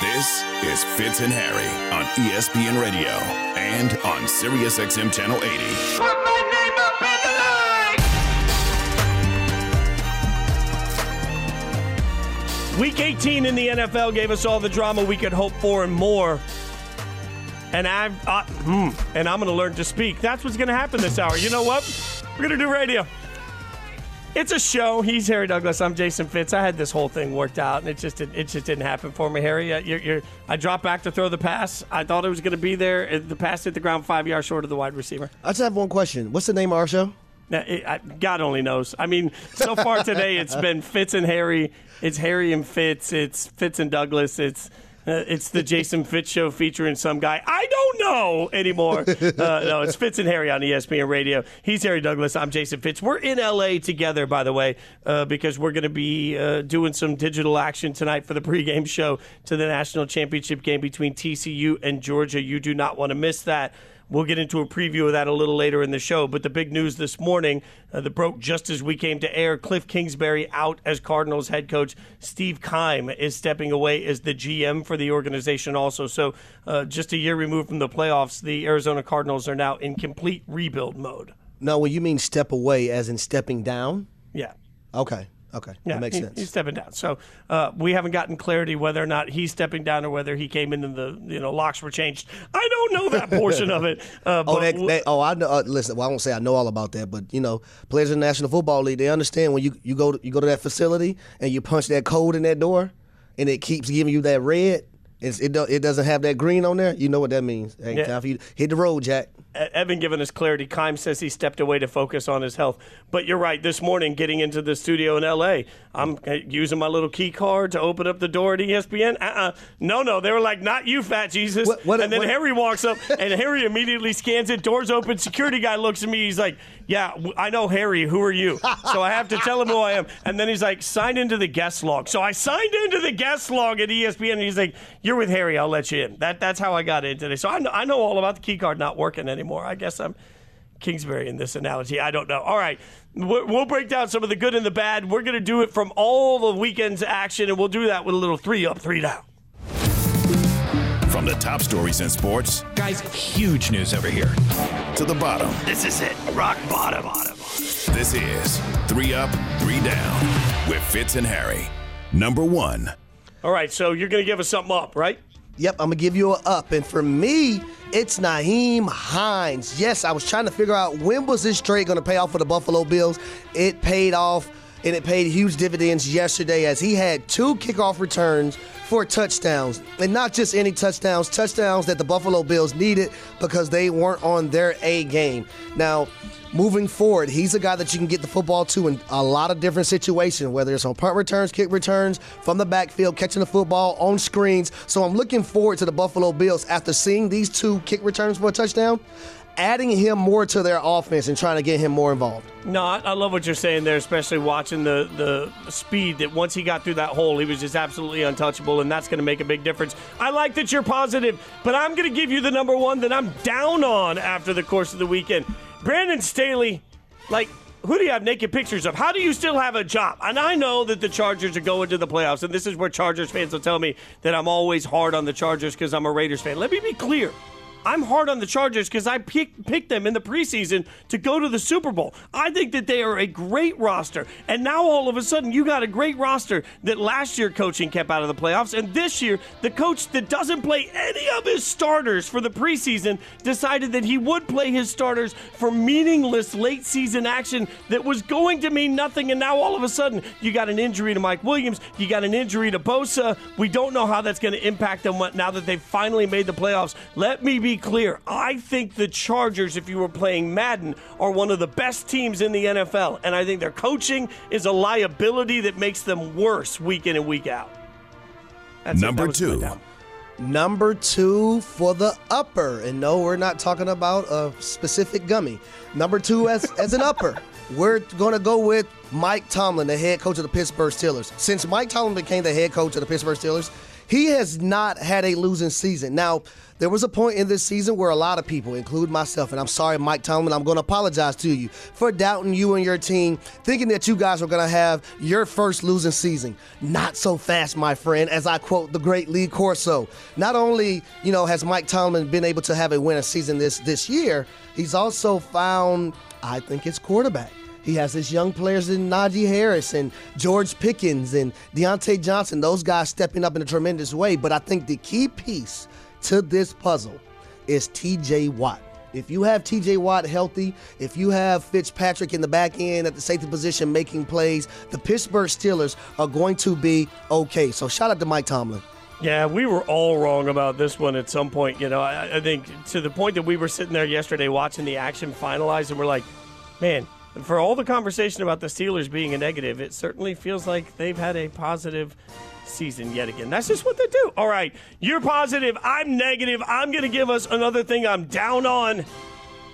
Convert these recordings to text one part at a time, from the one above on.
This is Fitz and Harry on ESPN Radio and on SiriusXM Channel 80. Put my name up in the line! Week 18 in the NFL gave us all the drama we could hope for and more. And I'm, uh, hmm, and I'm going to learn to speak. That's what's going to happen this hour. You know what? We're going to do radio. It's a show. He's Harry Douglas. I'm Jason Fitz. I had this whole thing worked out, and it just it just didn't happen for me, Harry. Uh, You're, you're, I dropped back to throw the pass. I thought it was going to be there. The pass hit the ground five yards short of the wide receiver. I just have one question. What's the name of our show? Now, it, I, God only knows. I mean, so far today it's been Fitz and Harry. It's Harry and Fitz. It's Fitz and Douglas. It's uh, it's the Jason Fitz show featuring some guy I don't know anymore. Uh, no, it's Fitz and Harry on ESPN Radio. He's Harry Douglas. I'm Jason Fitz. We're in LA together, by the way, uh, because we're going to be uh, doing some digital action tonight for the pregame show to the national championship game between TCU and Georgia. You do not want to miss that. We'll get into a preview of that a little later in the show. But the big news this morning uh, that broke just as we came to air Cliff Kingsbury out as Cardinals head coach. Steve Keim is stepping away as the GM for the organization, also. So, uh, just a year removed from the playoffs, the Arizona Cardinals are now in complete rebuild mode. No, well, you mean step away, as in stepping down. Yeah. Okay. Okay. Yeah, that makes he- sense. He's stepping down. So uh, we haven't gotten clarity whether or not he's stepping down or whether he came in and the you know locks were changed. I don't know that portion of it. Uh, Oh, that, that, oh, I know. Uh, listen, well, I won't say I know all about that, but you know, players in the National Football League, they understand when you, you go to, you go to that facility and you punch that code in that door, and it keeps giving you that red. It's, it do, it doesn't have that green on there. You know what that means. Hey, Yeah. time for you hit the road, Jack. Evan giving us clarity. Keim says he stepped away to focus on his health. But you're right. This morning, getting into the studio in L.A., I'm uh, using my little key card to open up the door at ESPN. Uh-uh. No, no. They were like, not you, fat Jesus. What- what- and then what- Harry walks up, and Harry immediately scans it. Doors open. Security guy looks at me. He's like, yeah, I know Harry. Who are you? So I have to tell him who I am. And then he's like, sign into the guest log. So I signed into the guest log at ESPN, and he's like, you're with Harry. I'll let you in. That That's how I got in today. So I know, I know all about the key card not working anymore. I guess I'm Kingsbury in this analogy. I don't know. All right. We'll we'll break down some of the good and the bad. We're going to do it from all the weekend's action, and we'll do that with a little three up, three down. From the top stories in sports Guys, huge news over here. to the bottom, This is it. Rock bottom. bottom. this is Three Up, Three Down with Fitz and Harry. Number one. All right. So you're going to give us something up, right? Yep, I'm gonna give you a up, and for me, it's Nyheim Hines. Yes, I was trying to figure out when was this trade gonna pay off for the Buffalo Bills. It paid off, and it paid huge dividends yesterday as he had two kickoff returns for touchdowns, and not just any touchdowns, touchdowns that the Buffalo Bills needed because they weren't on their A game. Now. Moving forward, he's a guy that you can get the football to in a lot of different situations, whether it's on punt returns, kick returns, from the backfield, catching the football on screens. So I'm looking forward to the Buffalo Bills after seeing these two kick returns for a touchdown, adding him more to their offense and trying to get him more involved. No, I, love what you're saying there, especially watching the the speed that once he got through that hole, he was just absolutely untouchable, and that's going to make a big difference. I like that you're positive, but I'm going to give you the number one that I'm down on after the course of the weekend. Brandon Staley, like. Who do you have naked pictures of? How do you still have a job? And I know that the Chargers are going to the playoffs, and this is where Chargers fans will tell me that I'm always hard on the Chargers because I'm a Raiders fan. Let me be clear. I'm hard on the Chargers because I pick, picked them in the preseason to go to the Super Bowl. I think that they are a great roster. And now all of a sudden, you got a great roster that last year coaching kept out of the playoffs. And this year, the coach that doesn't play any of his starters for the preseason decided that he would play his starters for meaningless late season action that was going to mean nothing. And now all of a sudden, you got an injury to Mike Williams, you got an injury to Bosa. We don't know how that's going to impact them now that they've finally made the playoffs. Let me be clear. I think the Chargers, if you were playing Madden, are one of the best teams in the NFL. And I think their coaching is a liability that makes them worse week in and week out. That's. Number That two. Number two for the upper. And no, we're not talking about a specific gummy. Number two as, as an upper. We're going to go with Mike Tomlin, the head coach of the Pittsburgh Steelers. Since Mike Tomlin became the head coach of the Pittsburgh Steelers, He has not had a losing season. Now, there was a point in this season where a lot of people, including myself, and I'm sorry, Mike Tomlin, I'm going to apologize to you for doubting you and your team, thinking that you guys were going to have your first losing season. Not so fast, my friend, as I quote the great Lee Corso. Not only, you know, has Mike Tomlin been able to have a winning season this this year, he's also found, I think, his quarterback. He has his young players in Najee Harris and George Pickens and Diontae Johnson, those guys stepping up in a tremendous way. But I think the key piece to this puzzle is TJ Watt. If you have TJ Watt healthy, if you have Fitzpatrick in the back end at the safety position making plays, the Pittsburgh Steelers are going to be okay. So shout out to Mike Tomlin. Yeah, we were all wrong about this one at some point. You know, I, I think to the point that we were sitting there yesterday watching the action finalize, and we're like, man, for all the conversation about the Steelers being a negative, it certainly feels like they've had a positive season yet again. That's just what they do. All right, you're positive. I'm negative. I'm going to give us another thing I'm down on,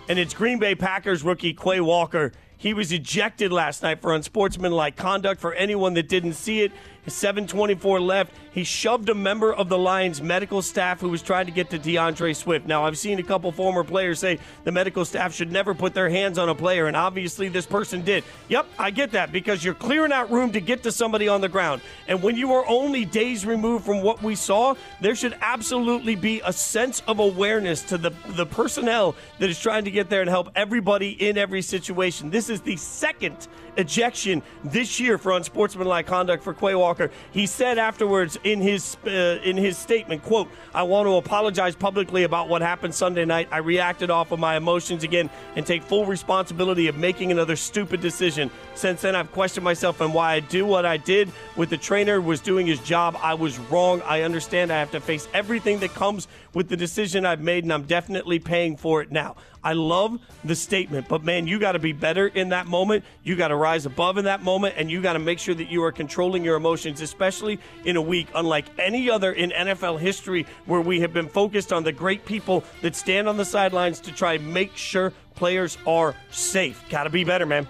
and it's Green Bay Packers rookie Quay Walker. He was ejected last night for unsportsmanlike conduct. For anyone that didn't see it, 724 left. He shoved a member of the Lions medical staff who was trying to get to DeAndre Swift. Now, I've seen a couple former players say the medical staff should never put their hands on a player, and obviously this person did. Yep, I get that because you're clearing out room to get to somebody on the ground. And when you are only days removed from what we saw, there should absolutely be a sense of awareness to the, the personnel that is trying to get there and help everybody in every situation. This is the second ejection this year for unsportsmanlike conduct for Quay Walker. He said afterwards in his uh, in his statement, "quote I want to apologize publicly about what happened Sunday night. I reacted off of my emotions again and take full responsibility of making another stupid decision. Since then, I've questioned myself and why I do what I did. With the trainer was doing his job, I was wrong. I understand. I have to face everything that comes with the decision I've made, and I'm definitely paying for it now." I love the statement, but man, you got to be better in that moment. You got to rise above in that moment, and you got to make sure that you are controlling your emotions, especially in a week unlike any other in NFL history where we have been focused on the great people that stand on the sidelines to try and make sure players are safe. Got to be better, man.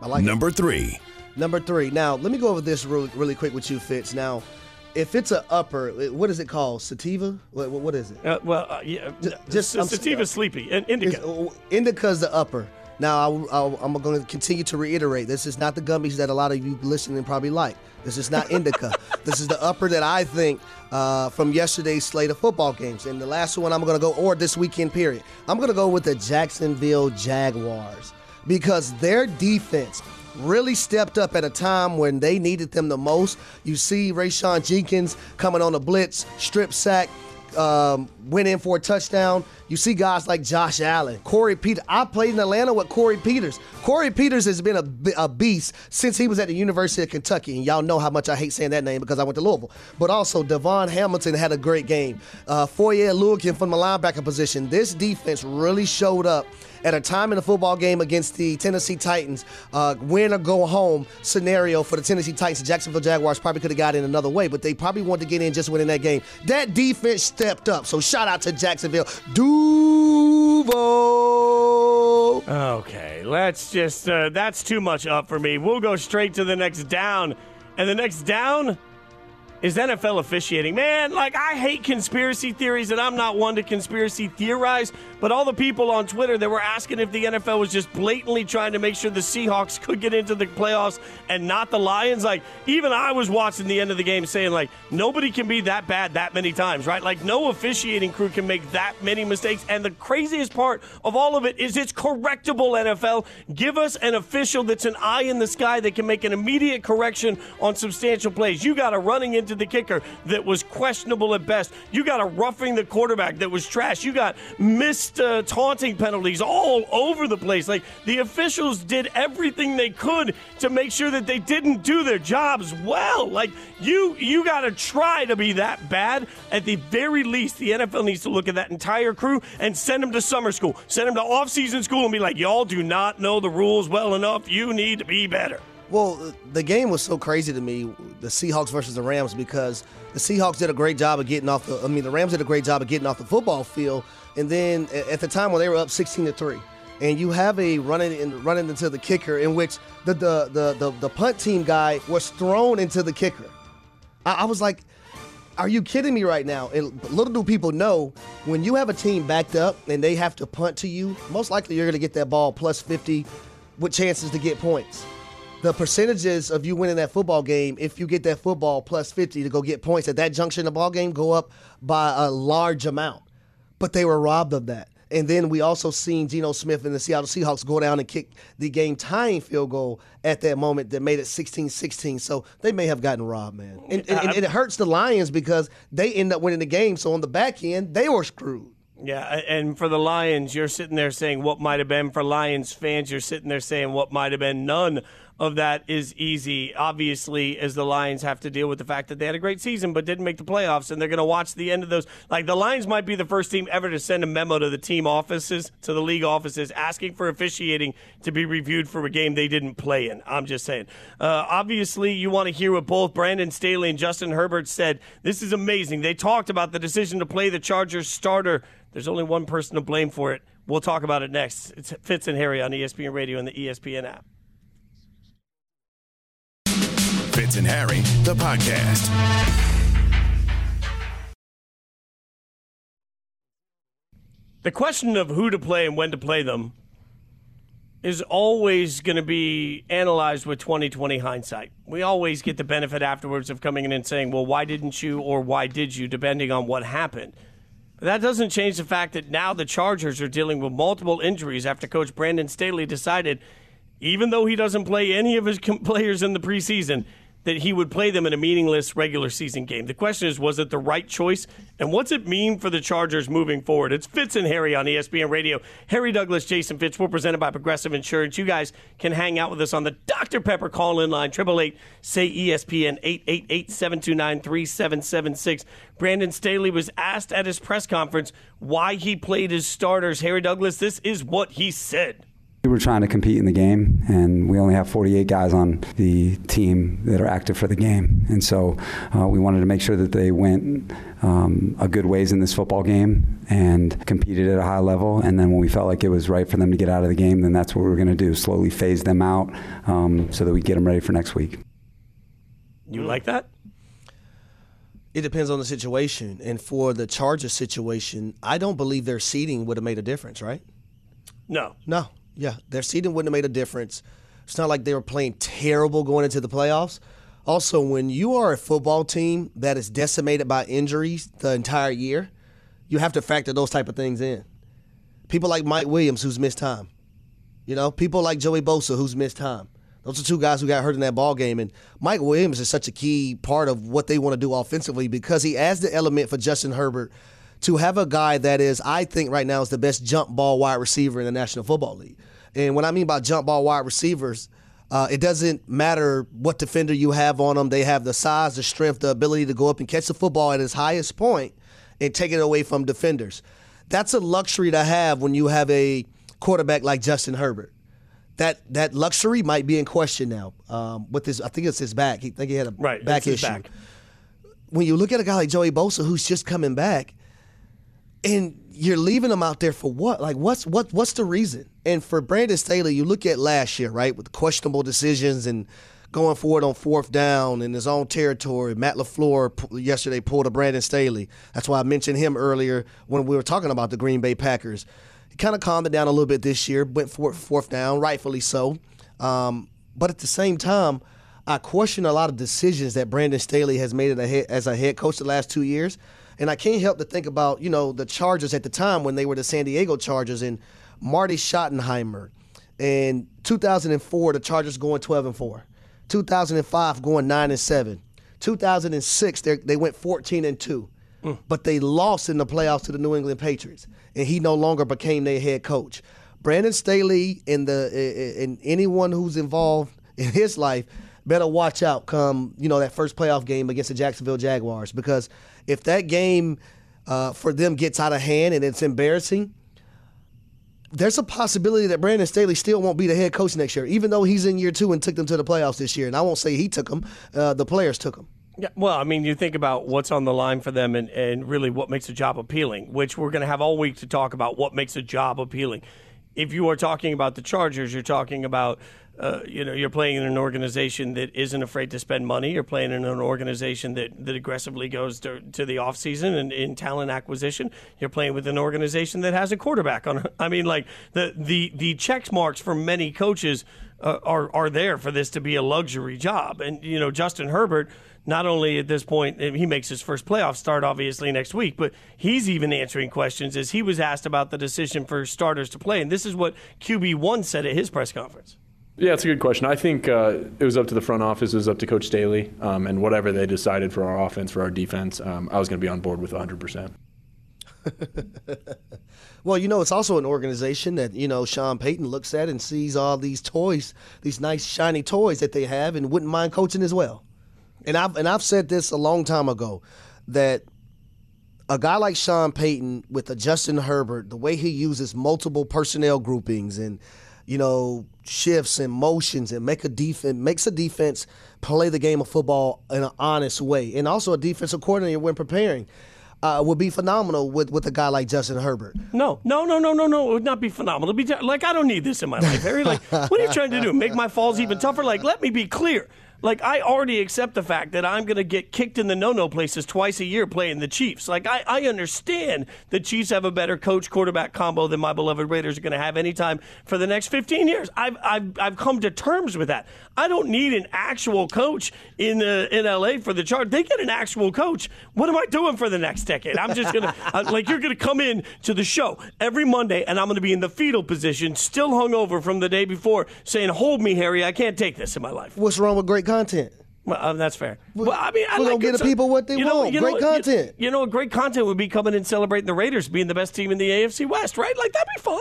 I like Number it. three. Number three. Now, let me go over this really, really quick with you, Fitz. Now, if it's a upper, what is it called? Sativa? What, what is it? Uh, well, uh, yeah, just- I'm- sativa sleepy and indica. Indica's the upper. Now, I, am going to continue to reiterate this is not the gummies that a lot of you listening probably like. This is not indica. this is the upper that I think uh, from yesterday's slate of football games. And the last one I'm going to go, or this weekend period, I'm going to go with the Jacksonville Jaguars because their defense really stepped up at a time when they needed them the most. You see Rayshawn Jenkins coming on a blitz, strip sack, um, went in for a touchdown. You see guys like Josh Allen, Corey Peters. I played in Atlanta with Corey Peters. Corey Peters has been a, a beast since he was at the University of Kentucky, and y'all know how much I hate saying that name because I went to Louisville. But also, DaVon Hamilton had a great game. Uh, Foye Oluokun from the linebacker position. This defense really showed up at a time in the football game against the Tennessee Titans, uh, win or go home scenario for the Tennessee Titans. Jacksonville Jaguars probably could have got in another way, but they probably wanted to get in just winning that game. That defense stepped up. So shout out to Jacksonville. Duval. Okay, let's just, uh, that's too much up for me. We'll go straight to the next down. And the next down is NFL officiating. Man, like, I hate conspiracy theories, and I'm not one to conspiracy theorize, but all the people on Twitter that were asking if the NFL was just blatantly trying to make sure the Seahawks could get into the playoffs and not the Lions, like, even I was watching the end of the game saying, like, nobody can be that bad that many times, right? Like, no officiating crew can make that many mistakes. And the craziest part of all of it is it's correctable, NFL. Give us an official that's an eye in the sky that can make an immediate correction on substantial plays. You got a running into the kicker that was questionable at best. You got a roughing the quarterback that was trash. You got missed uh, taunting penalties all over the place. Like the officials did everything they could to make sure that they didn't do their jobs well. Like you, you got to try to be that bad. At the very least, the NFL needs to look at that entire crew and send them to summer school, send them to off-season school, and be like, y'all do not know the rules well enough. You need to be better. Well, the game was so crazy to me, the Seahawks versus the Rams, because the Seahawks did a great job of getting off the. I mean, the Rams did a great job of getting off the football field, and then at the time when they were up 16 to three, and you have a running in, running into the kicker in which the the, the the the punt team guy was thrown into the kicker. I, I was like, Are you kidding me right now? And little do people know when you have a team backed up and they have to punt to you, most likely you're going to get that ball plus 50 with chances to get points. The percentages of you winning that football game, if you get that football plus 50 to go get points at that junction in the ball game, go up by a large amount. But they were robbed of that. And then we also seen Geno Smith and the Seattle Seahawks go down and kick the game tying field goal at that moment that made it 16 16. So they may have gotten robbed, man. And, and, and it hurts the Lions because they end up winning the game. So on the back end, they were screwed. Yeah, and for the Lions, you're sitting there saying what might have been. For Lions fans, you're sitting there saying what might have been. None of that is easy. Obviously, as the Lions have to deal with the fact that they had a great season but didn't make the playoffs, and they're going to watch the end of those. Like the Lions might be the first team ever to send a memo to the team offices, to the league offices, asking for officiating to be reviewed for a game they didn't play in. I'm just saying. Uh, obviously, you want to hear what both Brandon Staley and Justin Herbert said. This is amazing. They talked about the decision to play the Chargers starter. There's only one person to blame for it. We'll talk about it next. It's Fitz and Harry on ESPN Radio and the ESPN app. Fitz and Harry, the podcast. The question of who to play and when to play them is always going to be analyzed with 2020 hindsight. We always get the benefit afterwards of coming in and saying, well, why didn't you or why did you, depending on what happened. But that doesn't change the fact that now the Chargers are dealing with multiple injuries after Coach Brandon Staley decided, even though he doesn't play any of his players in the preseason, that he would play them in a meaningless regular season game. The question is, was it the right choice? And what's it mean for the Chargers moving forward? It's Fitz and Harry on ESPN Radio. Harry Douglas, Jason Fitz. We're presented by Progressive Insurance. You guys can hang out with us on the Dr. Pepper call in line, 888 say ESPN, 888 729 3776. Brandon Staley was asked at his press conference why he played his starters. Harry Douglas, this is what he said. We were trying to compete in the game, and we only have 48 guys on the team that are active for the game. And so uh, we wanted to make sure that they went um, a good ways in this football game and competed at a high level. And then when we felt like it was right for them to get out of the game, then that's what we were going to do slowly phase them out um, so that we get them ready for next week. You like that? It depends on the situation. And for the Chargers situation, I don't believe their seeding would have made a difference, right? No. No. Yeah, their seeding wouldn't have made a difference. It's not like they were playing terrible going into the playoffs. Also, when you are a football team that is decimated by injuries the entire year, you have to factor those type of things in. People like Mike Williams, who's missed time. You know, people like Joey Bosa, who's missed time. Those are two guys who got hurt in that ball game, and Mike Williams is such a key part of what they want to do offensively because he adds the element for Justin Herbert to have a guy that is, I think, right now is the best jump ball wide receiver in the National Football League. And what I mean by jump ball wide receivers, uh, it doesn't matter what defender you have on them. They have the size, the strength, the ability to go up and catch the football at its highest point and take it away from defenders. That's a luxury to have when you have a quarterback like Justin Herbert. That that luxury might be in question now um, with his. I think it's his back. He think he had a Right, back issue. back. When you look at a guy like Joey Bosa who's just coming back, and you're leaving them out there for what? Like, what's what? What's the reason? And for Brandon Staley, you look at last year, right, with questionable decisions and going forward on fourth down in his own territory. Matt LaFleur yesterday pulled a Brandon Staley. That's why I mentioned him earlier when we were talking about the Green Bay Packers. He kind of calmed it down a little bit this year. Went for fourth down, rightfully so. Um, but at the same time, I question a lot of decisions that Brandon Staley has made as a head coach the last two years. And I can't help to think about, you know, the Chargers at the time when they were the San Diego Chargers and Marty Schottenheimer. In 2004, the Chargers going 12 and 4. 2005 going 9 and 7. 2006 they they went 14 and 2. Hmm. But they lost in the playoffs to the New England Patriots, and he no longer became their head coach. Brandon Staley and the and anyone who's involved in his life better watch out come you know that first playoff game against the Jacksonville Jaguars because if that game uh, for them gets out of hand and it's embarrassing, there's a possibility that Brandon Staley still won't be the head coach next year, even though he's in year two and took them to the playoffs this year. And I won't say he took them; uh, the players took them. Yeah, well, I mean, you think about what's on the line for them and, and really what makes a job appealing, which we're going to have all week to talk about what makes a job appealing. If you are talking about the Chargers, you're talking about uh, you know, you're playing in an organization that isn't afraid to spend money. You're playing in an organization that, that aggressively goes to, to the offseason and in talent acquisition. You're playing with an organization that has a quarterback on. I mean, like the the the check marks for many coaches uh, are are there for this to be a luxury job. And you know, Justin Herbert not only at this point he makes his first playoff start obviously next week but he's even answering questions as he was asked about the decision for starters to play and this is what qb1 said at his press conference yeah, it's a good question. I think uh, it was up to the front office, it was up to Coach Staley, um, and whatever they decided for our offense, for our defense, um, I was going to be on board with 100%. well, you know, it's also an organization that, you know, Sean Payton looks at and sees all these toys, these nice, shiny toys that they have, and wouldn't mind coaching as well. And I've, and I've said this a long time ago that a guy like Sean Payton with a Justin Herbert, the way he uses multiple personnel groupings and – you know, shifts and motions and make a defense makes a defense play the game of football in an honest way. And also a defensive coordinator when preparing. Uh, would be phenomenal with, with a guy like Justin Herbert. No, no, no, no, no, no. It would not be phenomenal. It'd be like I don't need this in my life, Harry. Like, what are you trying to do? Make my falls even tougher? Like, let me be clear. Like I already accept the fact that I'm going to get kicked in the no-no places twice a year playing the Chiefs. Like I, I understand the Chiefs have a better coach quarterback combo than my beloved Raiders are going to have anytime for the next 15 years. I've, I've, I've come to terms with that. I don't need an actual coach in uh, in LA for the chart. They get an actual coach. What am I doing for the next decade? I'm just gonna uh, like you're gonna come in to the show every Monday, and I'm gonna be in the fetal position, still hungover from the day before, saying, "Hold me, Harry. I can't take this in my life." What's wrong with great content? Well, um, that's fair. Well, I mean, I we're like gonna get the people what they you know, want. You great know, content. You, know, great content would be coming and celebrating the Raiders being the best team in the AFC West, right? Like that'd be fun.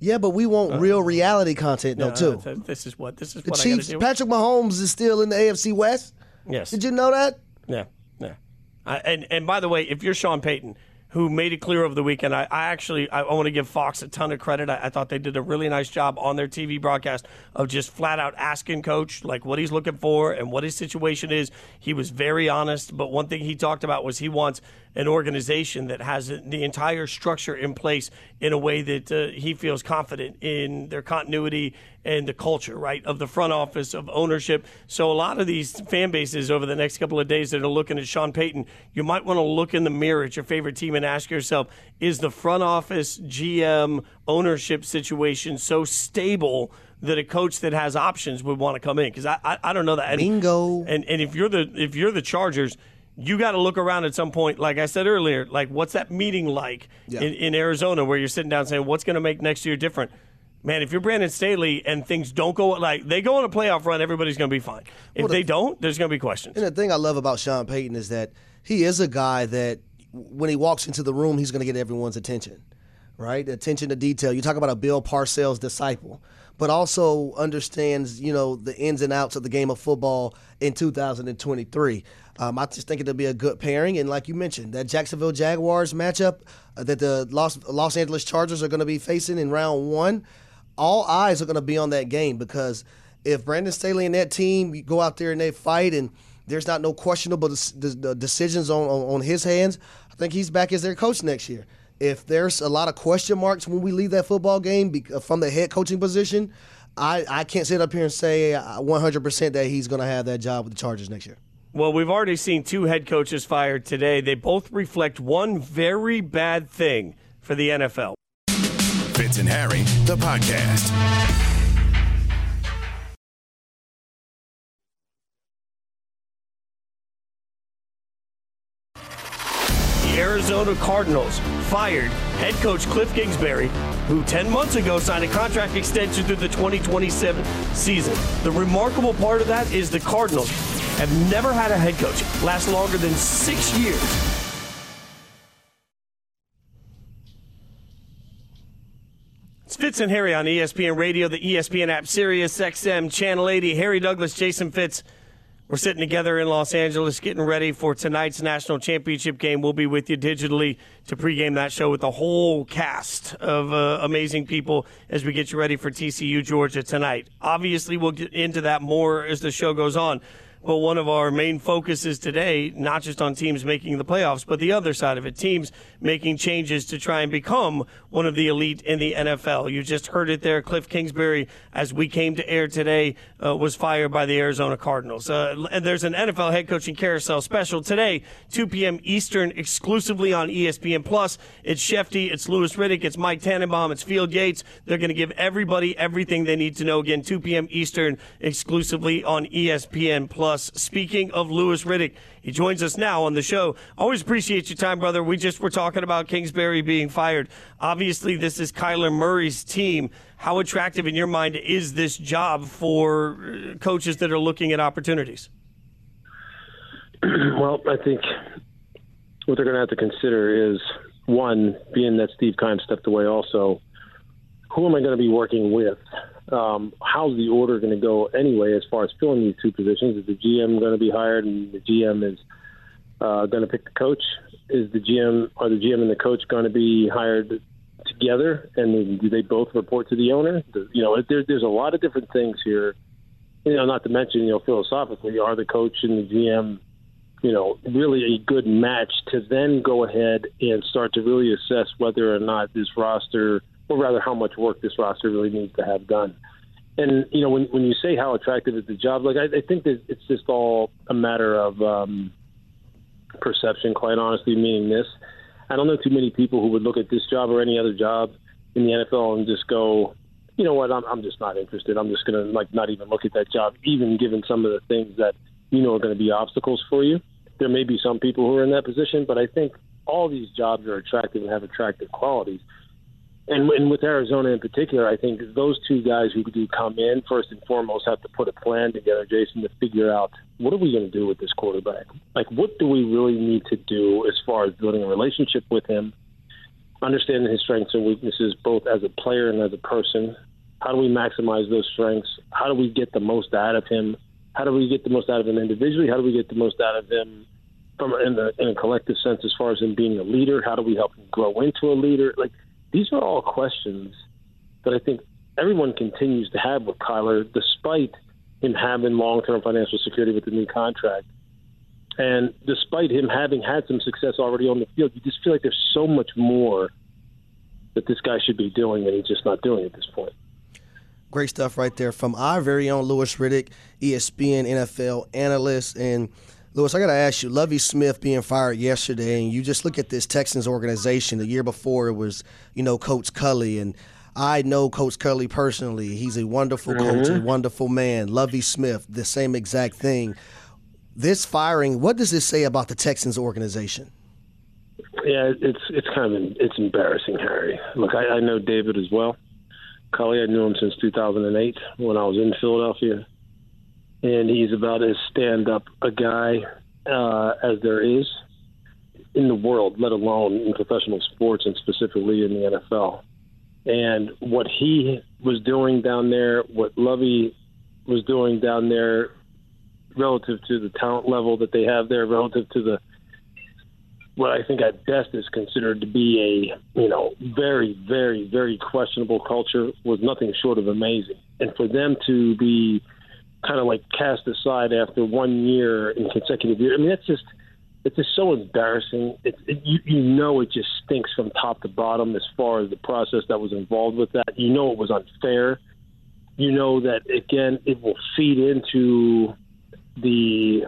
Yeah, but we want uh, real reality content though no, too. This is what this is. The Chiefs. Patrick Mahomes is still in the AFC West. Yes. Did you know that? Yeah, yeah. I, and and by the way, if you're Sean Payton, who made it clear over the weekend. I, I actually I, want to give Fox a ton of credit. I, I, thought they did a really nice job on their TV broadcast of just flat out asking coach like what he's looking for and what his situation is. He was very honest, but one thing he talked about was he wants an organization that has the entire structure in place in a way that uh, he feels confident in their continuity and the culture, right, of the front office, of ownership. So a lot of these fan bases over the next couple of days that are looking at Sean Payton, you might want to look in the mirror at your favorite team and ask yourself, is the front office, GM, ownership situation so stable – that a coach that has options would want to come in because I, I, I don't know that. And, Bingo. And and if you're the if you're the Chargers, you got to look around at some point, like I said earlier, like what's that meeting like yeah. in, in Arizona where you're sitting down saying, what's going to make next year different? Man, if you're Brandon Staley and things don't go like they go on a playoff run, everybody's going to be fine. If well, the, they don't, there's going to be questions. And the thing I love about Sean Payton is that he is a guy that when he walks into the room, he's going to get everyone's attention, right? Attention to detail. You talk about a Bill Parcells disciple but also understands, you know, the ins and outs of the game of football in 2023. Um, I just think it'll be a good pairing. And like you mentioned, that Jacksonville Jaguars matchup uh, that the Los, Los Angeles Chargers are going to be facing in round one, all eyes are going to be on that game because if Brandon Staley and that team go out there and they fight and there's not no questionable decisions on, on, on his hands, I think he's back as their coach next year if there's a lot of question marks when we leave that football game uh, from the head coaching position, I, I can't sit up here and say 100% uh, that he's going to have that job with the Chargers next year. Well, we've already seen two head coaches fired today. They both reflect one very bad thing for the NFL. Fitz and Harry, the podcast. Arizona Cardinals fired head coach Cliff Kingsbury, who 10 months ago signed a contract extension through the 2027 season. The remarkable part of that is the Cardinals have never had a head coach last longer than six years. Fitz and Harry on ESPN Radio, the ESPN app, Sirius XM, Channel 80. Harry Douglas, Jason Fitz. We're sitting together in Los Angeles getting ready for tonight's national championship game. We'll be with you digitally to pregame that show with the whole cast of uh, amazing people as we get you ready for TCU Georgia tonight. Obviously, we'll get into that more as the show goes on. But one of our main focuses today, not just on teams making the playoffs, but the other side of it, teams making changes to try and become one of the elite in the NFL. You just heard it there. Cliff Kingsbury, as we came to air today, uh, was fired by the Arizona Cardinals. Uh, and there's an NFL head coaching carousel special today, 2 p.m. Eastern, exclusively on ESPN Plus. It's Shefty, it's Louis Riddick, it's Mike Tannenbaum, it's Field Yates. They're going to give everybody everything they need to know. Again, 2 p.m. Eastern, exclusively on ESPN Plus. Speaking of Louis Riddick, he joins us now on the show. Always appreciate your time, brother. We just were talking about Kingsbury being fired. Obviously, this is Kyler Murray's team. How attractive in your mind is this job for uh, coaches that are looking at opportunities? well, I think what they're going to have to consider is one, being that Steve Keim stepped away, also, who am I going to be working with? Um, how's the order going to go anyway as far as filling these two positions? Is the GM going to be hired and the GM is uh, going to pick the coach? Is the GM are the GM and the coach going to be hired together? And do they both report to the owner? You know, there, there's a lot of different things here. You know, not to mention, you know, philosophically, are the coach and the GM you know, really a good match to then go ahead and start to really assess whether or not this roster, or rather how much work this roster really needs to have done. And you know, when when you say how attractive is the job, like I, I think that it's just all a matter of um, perception. Quite honestly, meaning this, I don't know too many people who would look at this job or any other job in the NFL and just go, you know what, I'm I'm just not interested. I'm just gonna like not even look at that job, even given some of the things that you know are going to be obstacles for you. There may be some people who are in that position, but I think all these jobs are attractive and have attractive qualities. And, and with Arizona in particular, I think those two guys who do come in first and foremost have to put a plan together, Jason, to figure out what are we going to do with this quarterback. Like, what do we really need to do as far as building a relationship with him, understanding his strengths and weaknesses, both as a player and as a person. How do we maximize those strengths? How do we get the most out of him? How do we get the most out of him individually? How do we get the most out of him from in, the, in a collective sense as far as him being a leader? How do we help him grow into a leader? Like these are all questions that I think everyone continues to have with Kyler, despite him having long-term financial security with the new contract. And despite him having had some success already on the field, you just feel like there's so much more that this guy should be doing, and he's just not doing at this point. Great stuff right there from our very own Louis Riddick, ESPN NFL analyst. And Louis, I got to ask you, Lovie Smith being fired yesterday, and you just look at this Texans organization. The year before it was, you know, Coach Culley. and I know Coach Culley personally. He's a wonderful mm-hmm. coach, a wonderful man. Lovie Smith, the same exact thing. This firing, what does this say about the Texans organization? Yeah, it's it's kind of it's embarrassing, Harry. Look, I, I know David as well. Cully, I knew him since 2008 when I was in Philadelphia, and he's about as stand-up a guy uh, as there is in the world, let alone in professional sports and specifically in the NFL. And what he was doing down there, what Lovie was doing down there, relative to the talent level that they have there, relative to the what I think at best is considered to be a you know very very very questionable culture was nothing short of amazing, and for them to be kind of like cast aside after one year in consecutive years, I mean that's just it's just so embarrassing. It, it, you, you know it just stinks from top to bottom as far as the process that was involved with that. You know it was unfair. You know that again it will feed into the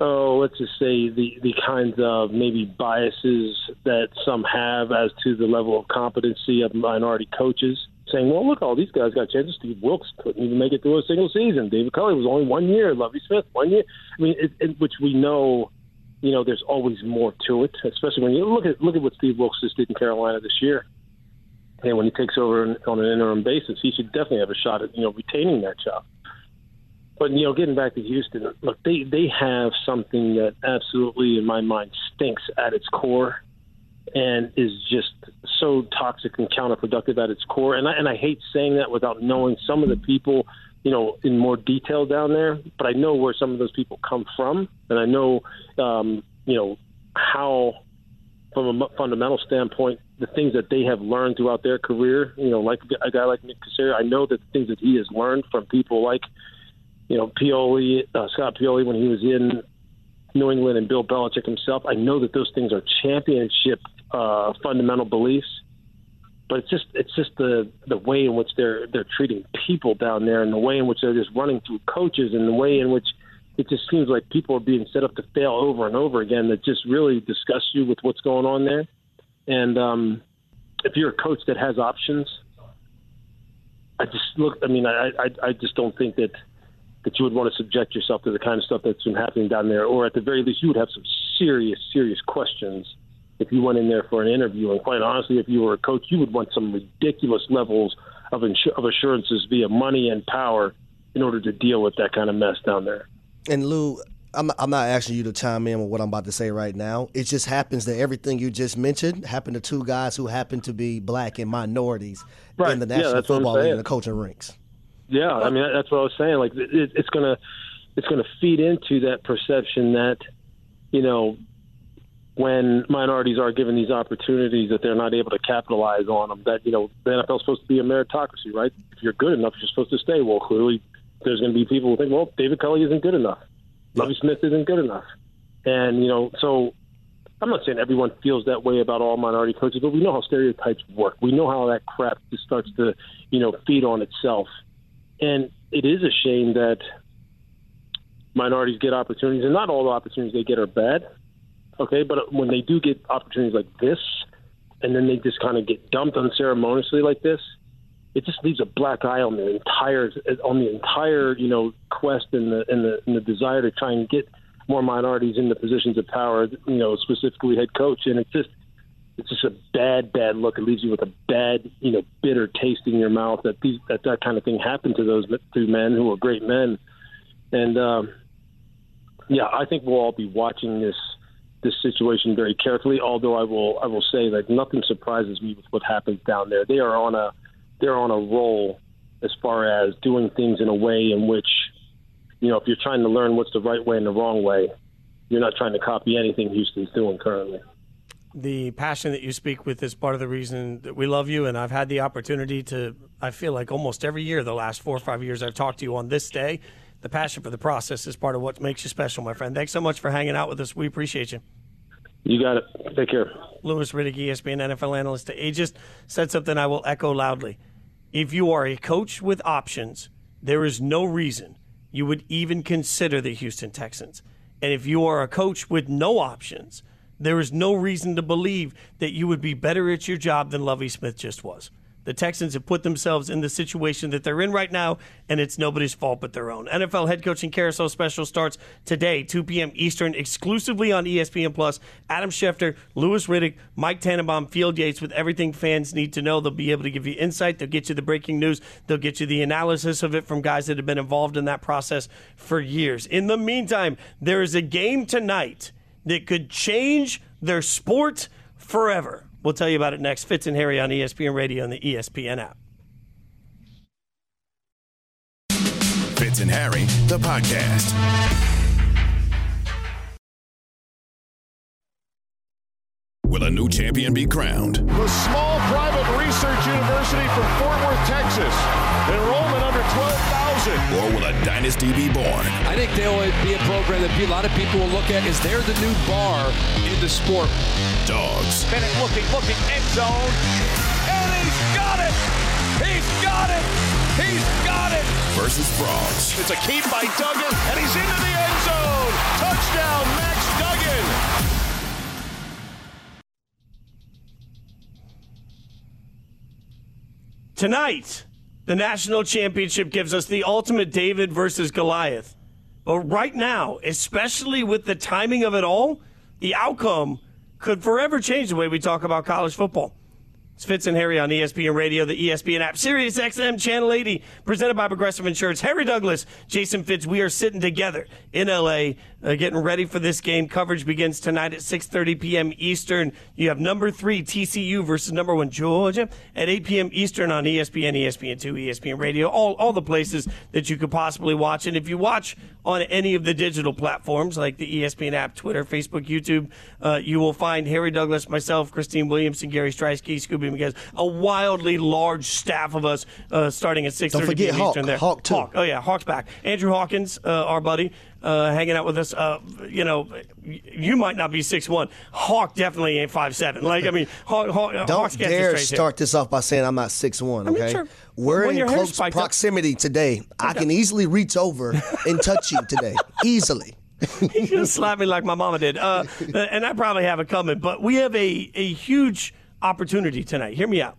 oh, let's just say the the kinds of maybe biases that some have as to the level of competency of minority coaches. Saying, well, look, all these guys got chances. Steve Wilks couldn't even make it through a single season. David Culley was only one year. Lovie Smith, one year. I mean, it, it, which we know, you know, there's always more to it. Especially when you look at look at what Steve Wilks just did in Carolina this year. And when he takes over on an interim basis, he should definitely have a shot at you know retaining that job. But you know, getting back to Houston, look, they they have something that absolutely, in my mind, stinks at its core, and is just so toxic and counterproductive at its core. And I and I hate saying that without knowing some of the people, you know, in more detail down there. But I know where some of those people come from, and I know, um, you know, how, from a fundamental standpoint, the things that they have learned throughout their career. You know, like a guy like Nick Caserio, I know that the things that he has learned from people like you know, Pioli, uh, Scott Pioli, when he was in New England and Bill Belichick himself. I know that those things are championship uh, fundamental beliefs, but it's just it's just the the way in which they're they're treating people down there, and the way in which they're just running through coaches, and the way in which it just seems like people are being set up to fail over and over again. That just really disgusts you with what's going on there. And um, if you're a coach that has options, I just look. I mean, I I, I just don't think that that you would want to subject yourself to the kind of stuff that's been happening down there, or at the very least, you would have some serious, serious questions if you went in there for an interview. And quite honestly, if you were a coach, you would want some ridiculous levels of, insur- of assurances via money and power in order to deal with that kind of mess down there. And Lou, I'm, I'm not asking you to chime in with what I'm about to say right now. It just happens that everything you just mentioned happened to two guys who happen to be black and minorities Right. in the National that's Football League and the coaching ranks. Yeah, I mean that's what I was saying. Like it, it's gonna it's gonna feed into that perception that you know when minorities are given these opportunities that they're not able to capitalize on them. That you know the NFL is supposed to be a meritocracy, right? If you're good enough, you're supposed to stay. Well, clearly there's going to be people who think, well, David Culley isn't good enough, Lovie Smith isn't good enough, and you know so. I'm not saying everyone feels that way about all minority coaches, but we know how stereotypes work. We know how that crap just starts to, you know, feed on itself. And it is a shame that minorities get opportunities, and not all the opportunities they get are bad. Okay, but when they do get opportunities like this, and then they just kind of get dumped unceremoniously like this, it just leaves a black eye on the entire on the entire you know quest and the and the, and the desire to try and get more minorities into positions of power. You know, specifically head coach, and it's just it's just a bad, bad look. It leaves you with a bad, you know, bitter taste in your mouth that these that that kind of thing happened to those two men who are great men. And um, yeah, I think we'll all be watching this this situation very carefully. Although I will I will say that nothing surprises me with what happens down there. They are on a they're on a roll as far as doing things in a way in which you know if you're trying to learn what's the right way and the wrong way, you're not trying to copy anything Houston's doing currently. the passion that you speak with is part of the reason that we love you. And I've had the opportunity to, I feel like almost every year, the last four or five years I've talked to you on this day, the passion for the process is part of what makes you special, my friend. Thanks so much for hanging out with us. We appreciate you. You got it. Take care. Louis Riddick, ESPN NFL analyst to ageist, said something I will echo loudly. If you are a coach with options, there is no reason you would even consider the Houston Texans. And if you are a coach with no options, there is no reason to believe that you would be better at your job than Lovie Smith just was. The Texans have put themselves in the situation that they're in right now, and it's nobody's fault but their own. NFL head coaching carousel special starts today, 2 p.m. Eastern, exclusively on ESPN Plus. Adam Schefter, Louis Riddick, Mike Tannenbaum, Field Yates with everything fans need to know. They'll be able to give you insight. They'll get you the breaking news. They'll get you the analysis of it from guys that have been involved in that process for years. In the meantime, there is a game tonight that could change their sport forever. We'll tell you about it next. Fitz and Harry on ESPN Radio and the ESPN app. Fitz and Harry, the podcast. Will a new champion be crowned? The small private research university from Fort Worth, Texas. Enrollment under 12,000. Or will a dynasty be born? I think there will be a program that a lot of people will look at. Is there the new bar in the sport? Dogs Bennett looking, looking, end zone. And he's got it! He's got it! He's got it! versus frogs. It's a keep by Duggan, and he's into the end zone. Touchdown, Max Duggan. Tonight, the national championship gives us the ultimate David versus Goliath. But right now, especially with the timing of it all, the outcome could forever change the way we talk about college football. It's Fitz and Harry on ESPN Radio, the ESPN app, Sirius XM Channel 80, presented by Progressive Insurance. Harry Douglas, Jason Fitz, we are sitting together in LA, uh, getting ready for this game. Coverage begins tonight at 6:30 p.m. Eastern. You have number three TCU versus number one Georgia at 8 p.m. Eastern on ESPN, ESPN2, ESPN Radio, all all the places that you could possibly watch. And if you watch on any of the digital platforms like the ESPN app, Twitter, Facebook, YouTube, uh, you will find Harry Douglas, myself, Christine Williamson, Gary Striewski, Scooby be because a wildly large staff of us uh, starting at 6:30 Don't forget. Hawk. Eastern. There, Hawk, too. Oh yeah, Hawk's back. Andrew Hawkins, uh, our buddy, uh, hanging out with us. Uh, you know, you might not be six one. Hawk definitely ain't five seven. Like I mean, Hawk, Hawk, Don't Hawk's dare start this off by saying I'm not six one. I mean, Okay, sure. we're When in close spiked up- proximity today. I can easily reach over and touch you today, easily. He's gonna slap me like my mama did, uh, and I probably have it coming. But we have a a huge opportunity tonight. Hear me out.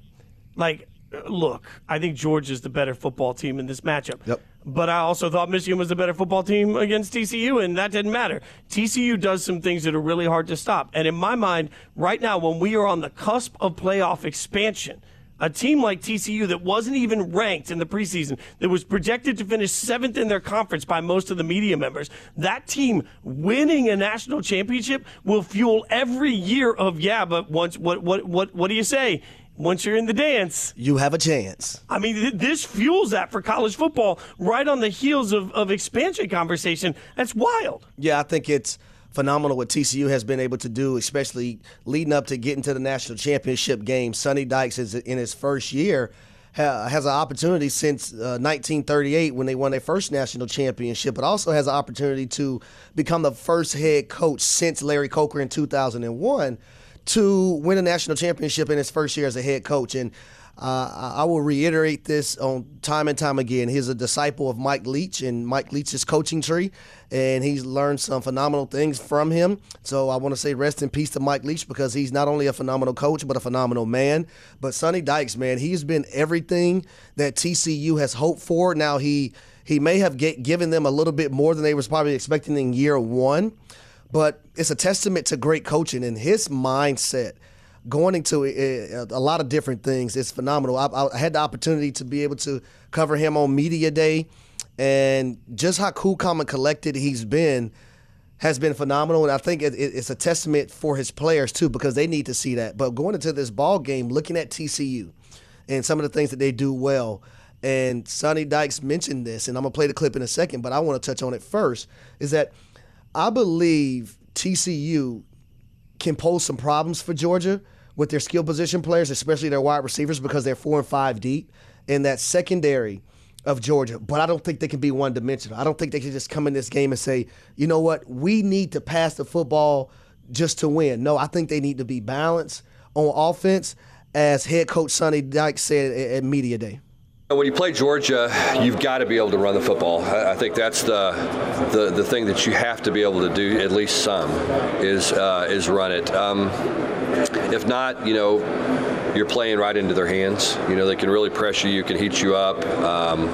Like, look, I think George is the better football team in this matchup. Yep. But I also thought Michigan was the better football team against TCU, and that didn't matter. TCU does some things that are really hard to stop. And in my mind, right now, when we are on the cusp of playoff expansion, a team like TCU that wasn't even ranked in the preseason, that was projected to finish seventh in their conference by most of the media members, that team winning a national championship will fuel every year of yeah. But once what what what what do you say? Once you're in the dance, You have a chance. I mean, th- this fuels that for college football right on the heels of, of expansion conversation. That's wild. Yeah, I think it's phenomenal what TCU has been able to do, especially leading up to getting to the national championship game. Sonny Dykes is in his first year has an opportunity since uh, 1938 when they won their first national championship, but also has an opportunity to become the first head coach since Larry Coker in 2001 to win a national championship in his first year as a head coach. And uh, I will reiterate this on time and time again. He's a disciple of Mike Leach and Mike Leach's coaching tree, and he's learned some phenomenal things from him. So I want to say rest in peace to Mike Leach because he's not only a phenomenal coach but a phenomenal man. But Sonny Dykes, man, he's been everything that TCU has hoped for. Now he he may have get, given them a little bit more than they was probably expecting in year one, but it's a testament to great coaching and his mindset going into a, a lot of different things It's phenomenal. I, I had the opportunity to be able to cover him on media day, and just how cool, calm, and collected he's been has been phenomenal. And I think it, it, it's a testament for his players too because they need to see that. But going into this ball game, looking at TCU and some of the things that they do well. And Sonny Dykes mentioned this, and I'm gonna play the clip in a second, but I want to touch on it first. Is that I believe TCU can pose some problems for Georgia with their skill position players, especially their wide receivers, because they're four and five deep in that secondary of Georgia. But I don't think they can be one dimensional. I don't think they can just come in this game and say, you know what, we need to pass the football just to win. No, I think they need to be balanced on offense, as head coach Sonny Dykes said at, Media Day. When you play Georgia, you've got to be able to run the football. I think that's the, the the thing that you have to be able to do at least some is uh, is run it. Um, if not, you know, you're playing right into their hands. You know, they can really pressure you, can heat you up. Um,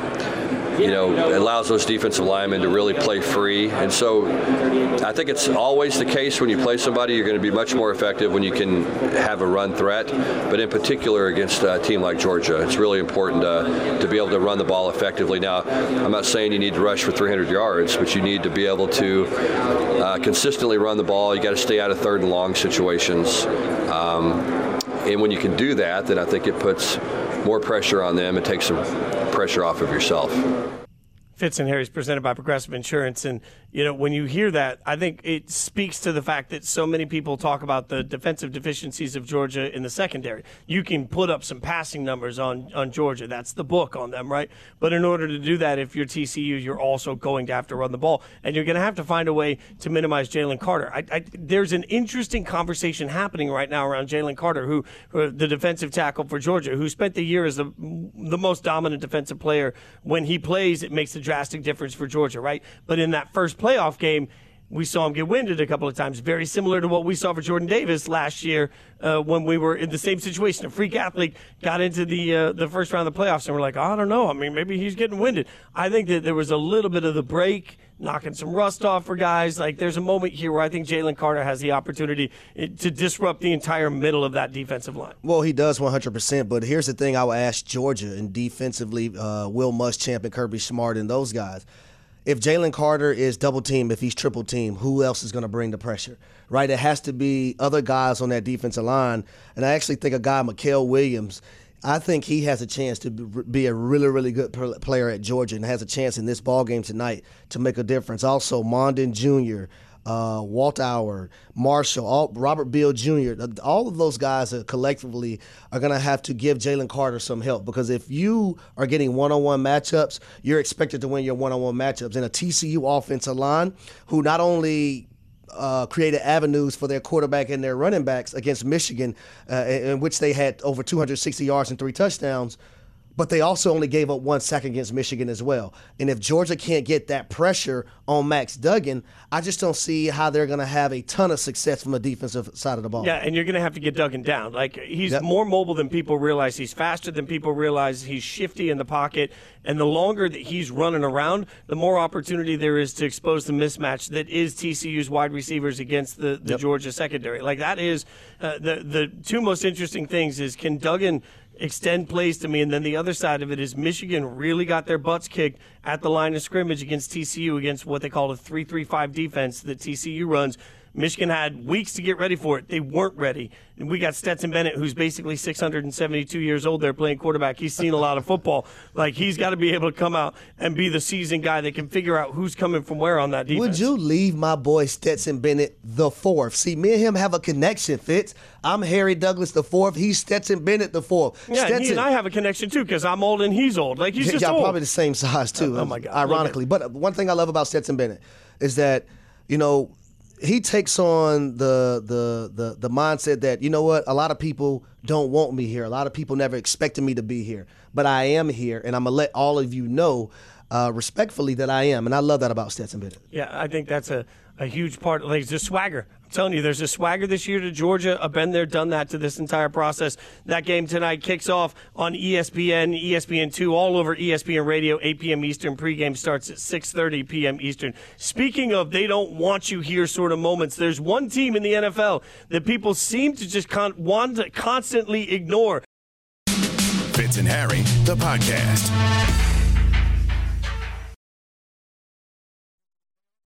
you know, allows those defensive linemen to really play free. And so I think it's always the case when you play somebody, you're going to be much more effective when you can have a run threat. But in particular against a team like Georgia, it's really important to, to be able to run the ball effectively. Now, I'm not saying you need to rush for 300 yards, but you need to be able to uh, consistently run the ball. You got to stay out of third and long situations. Um, and when you can do that, then I think it puts more pressure on them. It takes some pressure off of yourself. Fitz and Harry's presented by Progressive Insurance. And, you know, when you hear that, I think it speaks to the fact that so many people talk about the defensive deficiencies of Georgia in the secondary. You can put up some passing numbers on, on Georgia. That's the book on them, right? But in order to do that, if you're TCU, you're also going to have to run the ball. And you're going to have to find a way to minimize Jalen Carter. I, I, there's an interesting conversation happening right now around Jalen Carter, who, who the defensive tackle for Georgia, who spent the year as the, the most dominant defensive player. When he plays, it makes a drastic difference for Georgia, right? But in that first playoff game, we saw him get winded a couple of times, very similar to what we saw for Jordan Davis last year uh, when we were in the same situation. A freak athlete got into the uh, the first round of the playoffs, and we're like, I don't know. I mean, maybe he's getting winded. I think that there was a little bit of the break, knocking some rust off for guys. Like, there's a moment here where I think Jalen Carter has the opportunity eh, to disrupt the entire middle of that defensive line. Well, he does 100%. But here's the thing I would ask Georgia and defensively, uh, Will Muschamp and Kirby Smart and those guys. If Jalen Carter is double team, if he's triple team, who else is going to bring the pressure? Right? It has to be other guys on that defensive line. And I actually think a guy, Mykel Williams, I think he has a chance to be a really, really good player at Georgia and has a chance in this ball game tonight to make a difference. Also, Mondin Jr., uh, Walt Howard, Marshall, all, Robert Beal Jr., all of those guys are collectively are going to have to give Jalen Carter some help because if you are getting one on one matchups, you're expected to win your one on one matchups. And a TCU offensive line who not only uh, created avenues for their quarterback and their running backs against Michigan, uh, in which they had over 260 yards and three touchdowns but they also only gave up one sack against Michigan as well. And if Georgia can't get that pressure on Max Duggan, I just don't see how they're going to have a ton of success from the defensive side of the ball. Yeah, and you're going to have to get Duggan down. Like he's yep. more mobile than people realize. He's faster than people realize. He's shifty in the pocket, and the longer that he's running around, the more opportunity there is to expose the mismatch that is TCU's wide receivers against the, the yep. Georgia secondary. Like that is uh, the the two most interesting things is can Duggan extend plays to me. And then the other side of it is Michigan really got their butts kicked at the line of scrimmage against TCU against what they call a 3 3 5 defense that TCU runs. Michigan had weeks to get ready for it. They weren't ready. And we got Stetson Bennett, who's basically 672 years old there playing quarterback. He's seen a lot of football. Like, he's got to be able to come out and be the seasoned guy that can figure out who's coming from where on that defense. Would you leave my boy Stetson Bennett the fourth? See, me and him have a connection, Fitz. I'm Harry Douglas the fourth. He's Stetson Bennett the fourth. Yeah, Stetson, he and I have a connection too because I'm old and he's old. Like, he's just Y'all old. probably the same size too. Oh, oh my God. Ironically. But one thing I love about Stetson Bennett is that, you know, he takes on the, the the the mindset that you know what a lot of people don't want me here. A lot of people never expected me to be here. But i am here and i'm gonna let all of you know uh, respectfully that i am. And i love that about stetson bennett. Yeah i think that's a, a huge part like it's just swagger telling you, there's a swagger this year to Georgia. I've been there, done that to this entire process. That game tonight kicks off on ESPN, ESPN2, all over ESPN Radio, 8 p.m. Eastern. Pregame starts at 6:30 p.m. Eastern. Speaking of, they don't want you here sort of moments. There's one team in the NFL that people seem to just con- want to constantly ignore. Fitz and Harry, the podcast.